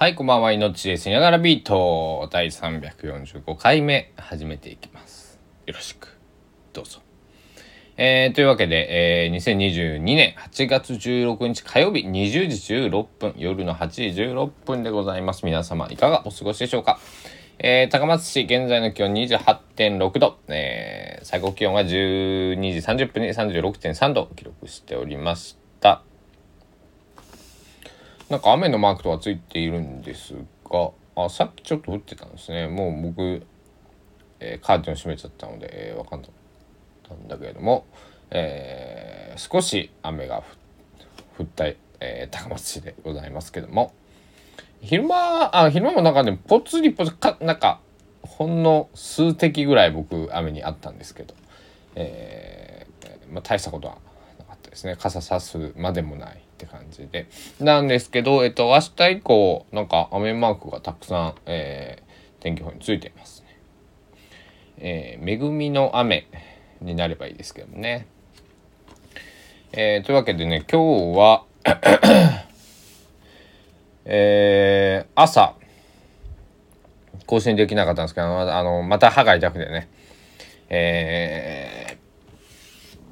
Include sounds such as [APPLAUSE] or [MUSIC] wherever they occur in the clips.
はい、こんばんは。命です。ながらビート第345回目始めていきます。よろしく。どうぞ。えー、というわけで、えー、2022年8月16日火曜日20時16分、夜の8時16分でございます。皆様、いかがお過ごしでしょうか？えー、高松市、現在の気温28.6度、えー、最高気温が12時30分に36.3度記録しておりました。なんか雨のマークとかついているんですが、あ、さっきちょっと降ってたんですね。もう僕、えーカーテンを閉めちゃったので、えーわかんなかったんだけれども、えー少し雨が降った、えー高松市でございますけども、昼間、あ、昼間もなんかね、ぽつりぽつ、か、なんか、ほんの数滴ぐらい僕、雨にあったんですけど、えーまあ、大したことはなかったですね。傘さすまでもないって感じで。なんですけど、えっと、明日以降、なんか雨マークがたくさん、えー天気予報についていますね。えー恵みの雨になればいいですけどね。えーというわけでね、今日は、[COUGHS] えー朝、更新できなかったんですけど、あの、また歯が痛くてね、えー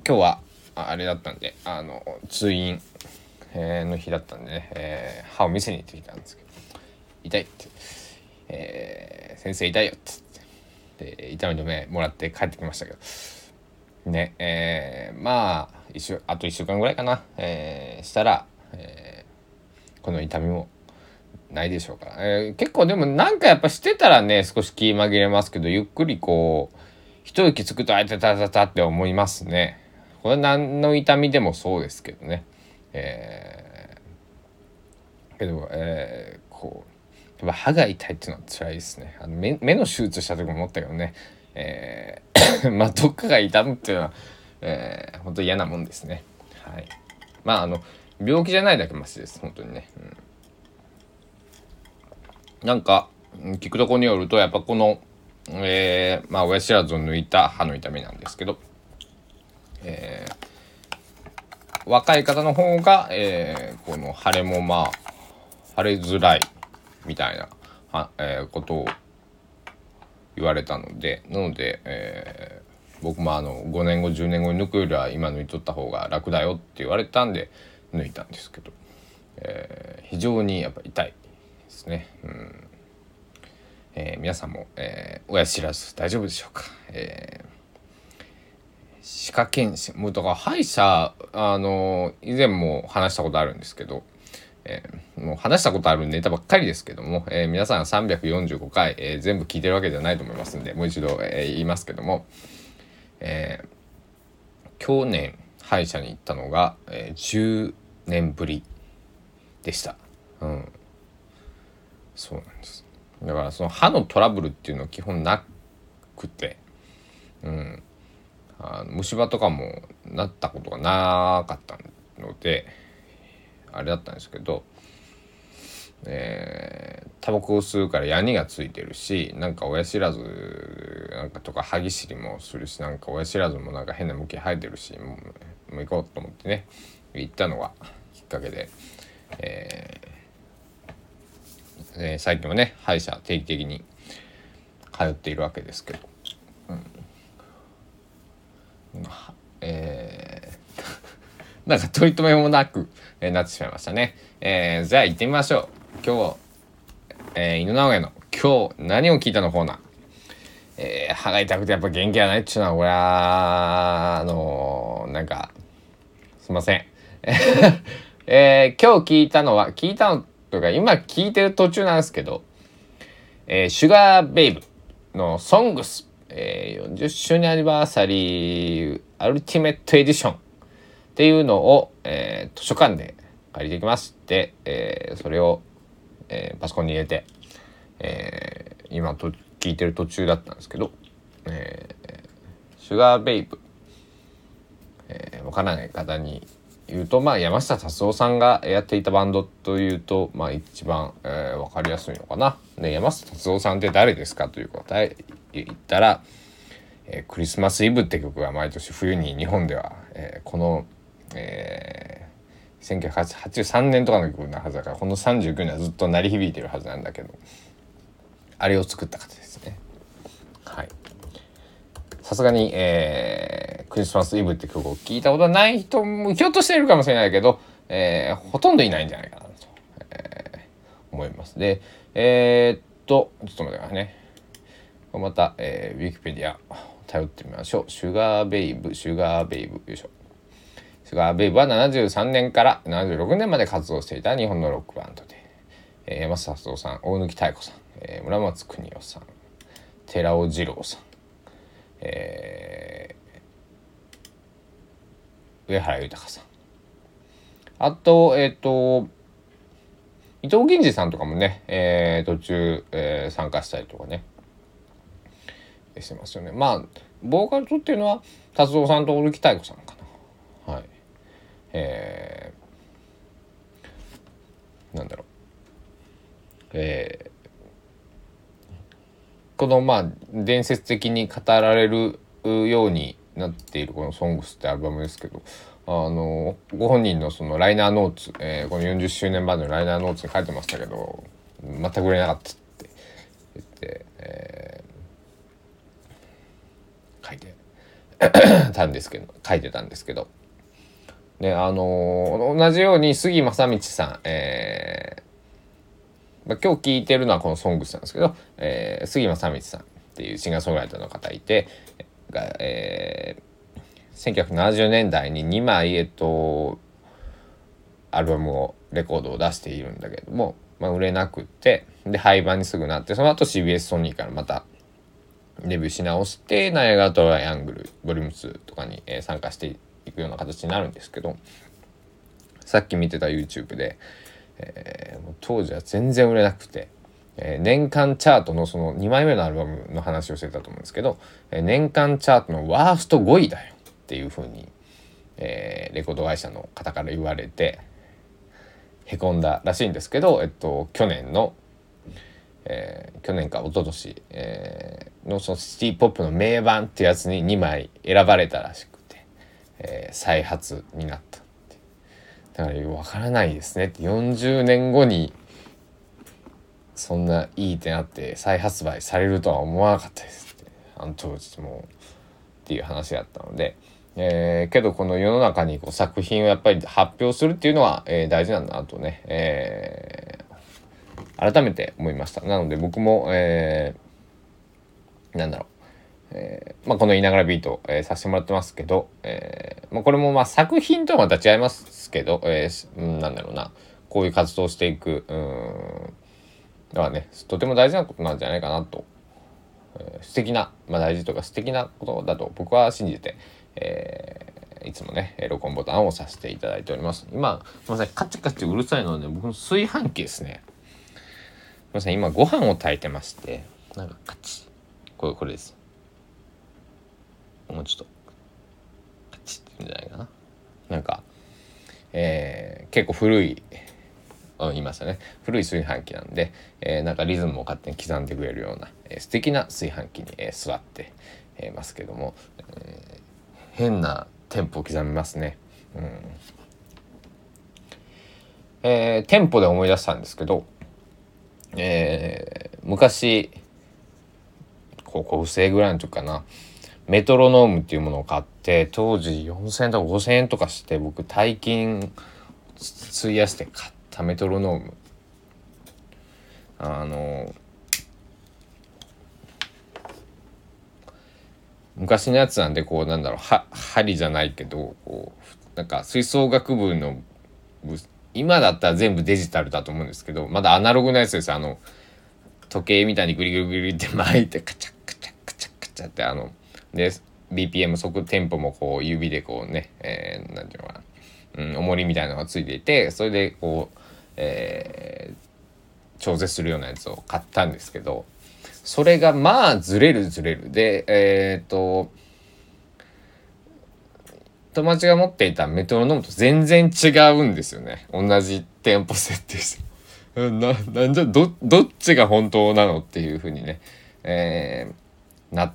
今日は、あれだったんで、あの、通院、えーの日だったんでね、えー歯を見せに行ってきたんですけど、痛いって、えー先生痛いよって言って、で、痛み止めもらって帰ってきましたけど、ね、えーまあ、一週、あと1週間ぐらいかな、えーしたら、えーこの痛みもないでしょうから、えー結構でもなんかやっぱしてたらね少し気紛れますけどゆっくりこう一息つくとあいたたたたって思いますね。これ何の痛みでもそうですけどね。えーけど、えーこうやっぱ歯が痛いっていうのは辛いですね。あの目目の手術した時も思ったけどね。えー [COUGHS] まあどっかが痛むっていうのは、えー、本当嫌なもんですね。はい。まああの病気じゃないだけマシです。本当にね、うん。なんか聞くとこによるとやっぱこのえー、まあ親知らずを抜いた歯の痛みなんですけど、えー若い方の方が、えーこの腫れもまあ腫れづらいみたいなは、えーことを言われたのでなので、えー僕もあの5年後10年後に抜くよりは今抜いとった方が楽だよって言われたんで抜いたんですけど、えー非常にやっぱ痛いですね。うんえー皆さんも、えー親知らず大丈夫でしょうか、えー歯科検診もうだから歯医者あの以前も話したことあるんですけど、えーもう話したことあるネタばっかりですけども、えー皆さん345回、えー全部聞いてるわけじゃないと思いますんでもう一度、えー言いますけども、えー去年歯医者に行ったのが、えー10年ぶりでした。うん。そうなんです。だからその歯のトラブルっていうのは基本なくてうん。あの虫歯とかもなったことがなかったのであれだったんですけどえータバコを吸うからヤニがついてるしなんか親知らずなんかとか歯ぎしりもするしなんか親知らずもなんか変な向き生えてるしもうもう行こうと思ってね行ったのがきっかけで、えーえー最近はね歯医者定期的に通っているわけですけど、うんはえーなんか取り留めもなく、えーなってしまいましたね、えーじゃあ行ってみましょう今日、えー犬直哉の「今日何を聞いたの?」コーナーえー歯が痛くてやっぱ元気がないっちゅうのはこれはあのーなんかすいません。[LAUGHS] えー今日聞いたのは、聞いたのとか、今聞いてる途中なんですけど、えーシュガーベイブのソングス、えー40周年アニバーサリーアルティメットエディションっていうのを、えー図書館で借りてきまして、えーそれを、えーパソコンに入れて、えー今と聞いてる途中だったんですけど、えーシュガーベイブえーわからない方に言うと、まあ、山下達郎さんがやっていたバンドというと、まあ、一番、えーわかりやすいのかな。で山下達郎さんって誰ですかという答え言ったら、えークリスマスイブ」って曲が毎年冬に日本では、えーこの、えー1983年とかの曲なはずだからこの39年はずっと鳴り響いてるはずなんだけど。あれを作った方ですね。はい。さすがに、えー、クリスマスイブって曲を聴いたことはない人もひょっとしているかもしれないけど、えー、ほとんどいないんじゃないかなと、えー、思います。でえー、っとちょっと待ってくださいね。また、えー、ウィキペディア頼ってみましょう。シュガーベイブシュガーベイブよいしょ。シュガーベイブは73年から76年まで活動していた日本のロックバンドで、えー、山下達郎さん大貫妙子さん、えー、村松邦夫さん寺尾二郎さん、えー、上原豊さん。あとえっ、ー、と伊藤銀次さんとかもね、えー、途中、えー、参加したりとかねしてますよね。まあボーカルとっていうのは達郎さんと大貫妙子さんかな。えー、なんだろう。えー、このまあ伝説的に語られるようになっているこの「SONGS」ってアルバムですけどあのご本人のそのライナーノーツ、えー、この40周年版のライナーノーツに書いてましたけど全く売れなかったって言って、えー、書いて [CLEARS THROAT] たんですけど書いてたんですけどね、あのー、同じように杉正道さん、えー、まあ、今日聴いてるのはこの「ソングスなんですけど、えー、杉正道さんっていうシンガーソングライターの方いて、がえー、1970年代に2枚、えっと、アルバムをレコードを出しているんだけども、まあ、売れなくってで廃盤にすぐなってその後 CBS ソニーからまたデビューし直してナイアガトライアングルボリューム2とかに、えー、参加していくような形になるんですけどさっき見てた YouTube で、えー、当時は全然売れなくて、えー、年間チャートのその2枚目のアルバムの話をしてたと思うんですけど、えー、年間チャートのワースト5位だよっていう風に、えー、レコード会社の方から言われてへこんだらしいんですけど、えっと、去年の、え、去年か一昨年、え、のそのシティ・ポップの名盤ってやつに2枚選ばれたらしくえー、再発になっただから分からないですねって。40年後にそんないい点あって再発売されるとは思わなかったですって。あの当時もっていう話だったので、えー、けどこの世の中にこう作品をやっぱり発表するっていうのは、えー、大事なんだなとね、えー、改めて思いました。なので僕も、えー、なんだろう。えー、まあ、この言いながらビート、えー、させてもらってますけど、えー、まあ、これもまあ作品とはまた違いますけど、えー、なんだろうな。こういう活動をしていくうんのはねとても大事なことなんじゃないかなと、えー、素敵な、まあ、大事とか素敵なことだと僕は信じて、えー、いつもね録音ボタンを押させていただいております。今すいませんカチカチうるさいので、ね、僕の炊飯器ですね。すいません今ご飯を炊いてましてなんかカチこれこれです。もうちょっとカチッてんじゃないかな。なんかえー、結構古い言いましたね。古い炊飯器なんで、えー、なんかリズムを勝手に刻んでくれるような、えー、素敵な炊飯器に、えー、座って、えー、ますけども、えー、変なテンポを刻みますね。うん。えー、テンポで思い出したんですけど、えー、昔高校生ぐらいの時かな。メトロノームっていうものを買って当時4,000円とか5,000円とかして僕大金費やして買ったメトロノーム。あの昔のやつなんでこうなんだろうは針じゃないけどこうなんか吹奏楽部の今だったら全部デジタルだと思うんですけどまだアナログのやつですあの時計みたいにグリグリグリって巻いてカチャカチャカチャカチャってあので BPM 速テンポもこう指でこうね、えー、なんていうのかな、うん、重りみたいなのがついていてそれでこう、えー、調整するようなやつを買ったんですけどそれがまあずれるずれる。でえっ、と友達が持っていたメトロノームと全然違うんですよね。同じテンポ設定して。[LAUGHS] ななんじゃどどっちが本当なのっていうふうにね、えー、なった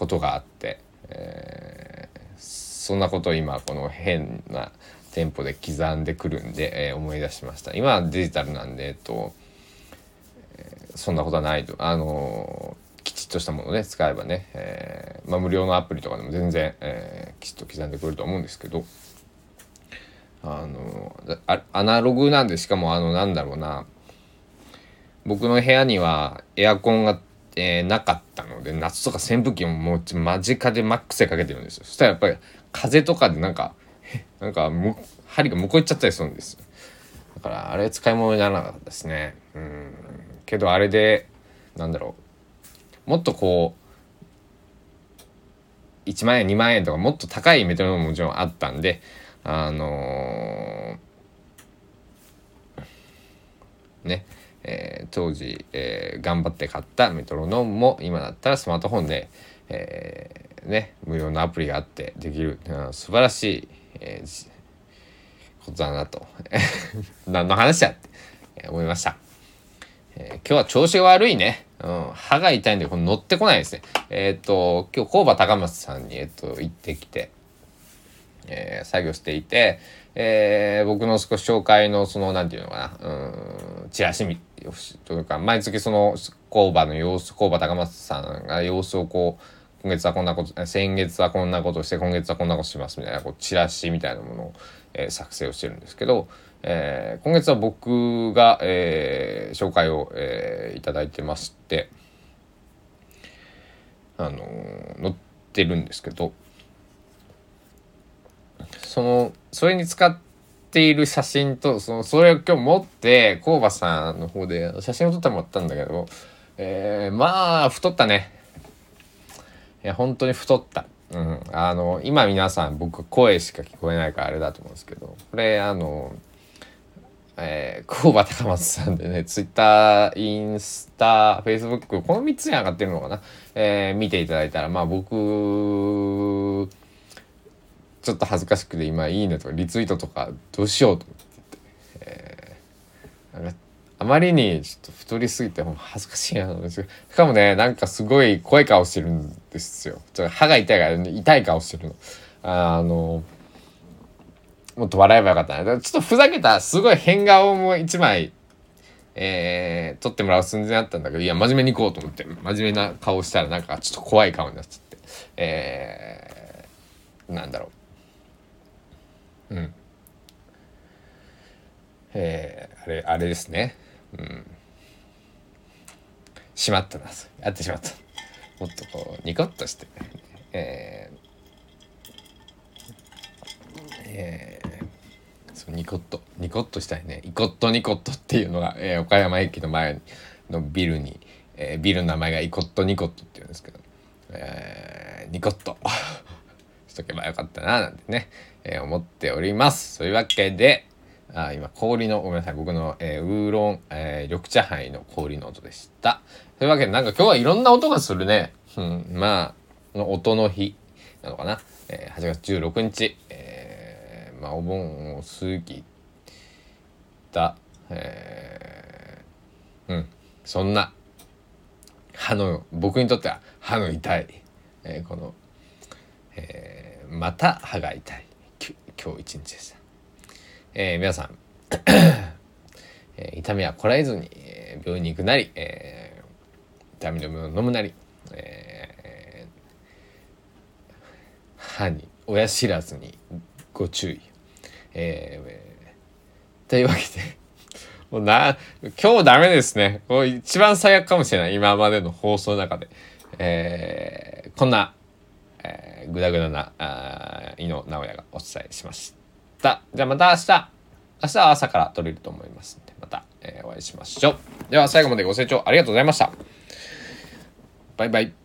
ことがあって、えー、そんなことを今この変なテンポで刻んでくるんで、えー、思い出しました。今はデジタルなんでえっと、えー、そんなことはないと。あのー、きちっとしたものね使えばね、えまあ、無料のアプリとかでも全然、えきちっと刻んでくると思うんですけどあのアナログなんでしかもあのなんだろうな僕の部屋にはエアコンが、えー、なかったので夏とか扇風機ももう間近でマックスでかけてるんですよ。そしたらやっぱり風とかでなんか [LAUGHS] なんかむ針が向こう行っちゃったりするんですだからあれ使い物にならなかったですね。うん。けどあれでなんだろう。もっとこう1万円2万円とかもっと高いメトロノームももちろんあったんであのー、ね。えー、当時、えー、頑張って買ったメトロノームも今だったらスマートフォンで、えー、ね、無料のアプリがあってできる、うん、素晴らしい、えー、ことだなと [LAUGHS] 何の話やって思いました、えー、今日は調子が悪いね、うん、歯が痛いんでこの乗ってこないですね。えっ、と今日工場高松さんに、えっと行ってきてえー、作業していて、えー、僕の少し紹介のその何て言うのかなうんチラシみというか毎月その工場の様子工場高松さんが様子をこう今月はこんなこと先月はこんなことして今月はこんなことしますみたいなこうチラシみたいなものを、えー、作成をしてるんですけど、えー、今月は僕が、えー、紹介を、えー、いただいてましてあのー、載ってるんですけどそのそれに使ってている写真とそのそれを今日持って工場さんの方で写真を撮ってもらったんだけど、えー、まあ太ったね。いや本当に太った。うん、あの今皆さん僕声しか聞こえないからあれだと思うんですけどこれあのえー、工場高松さんでね、ツイッター、インスタ、フェイスブック、この3つに上がってるのかな、えー、見ていただいたら、まあ僕ちょっと恥ずかしくて今「いいね」とかリツイートとかどうしようと思ってて、えー、なんかあまりにちょっと太りすぎて恥ずかしいなしかもねなんかすごい怖い顔してるんですよ。ちょっと歯が痛いから、痛い顔してるの。あのもっと笑えばよかったなちょっとふざけたすごい変顔も一枚えー、撮ってもらう寸前あったんだけどいや真面目にいこうと思って。真面目な顔したらなんかちょっと怖い顔になっちゃって。えー、なんだろう。うん。えー、あれあれですね。うん。しまったなやってしまった。もっとこうニコッとして。えー、えー、そうニコッと。ニコッとしたいね。イコットニコットっていうのが、えー、岡山駅の前のビルに、えー、ビルの名前がイコットニコットっていうんですけど、えー、ニコットしとけばよかったななんてね、えー、思っております。そういうわけで、あ今氷のごめんなさい僕の、えー、ウーロン、えー、緑茶杯の氷の音でした。というわけでなんか今日はいろんな音がするね。うん、まあの音の日なのかな。えー、8月16日、えー、まあお盆を過ぎた、えー、うんそんな歯の僕にとっては歯の痛い、えー、この、えー、また歯が痛い今日一日でした。えー、皆さん、[COUGHS] えー、痛みはこらえずに、えー、病院に行くなり、えー、痛み止めを飲むなり、えー、歯に親知らずにご注意。えー、というわけでもうな、今日ダメですね。こう一番最悪かもしれない。今までの放送の中で。えー、こんな、えー、ぐだぐだな、あ井野直哉がお伝えしました。じゃあまた明日、明日は朝から撮れると思いますので、また、えー、お会いしましょう。では最後までご清聴ありがとうございました。バイバイ。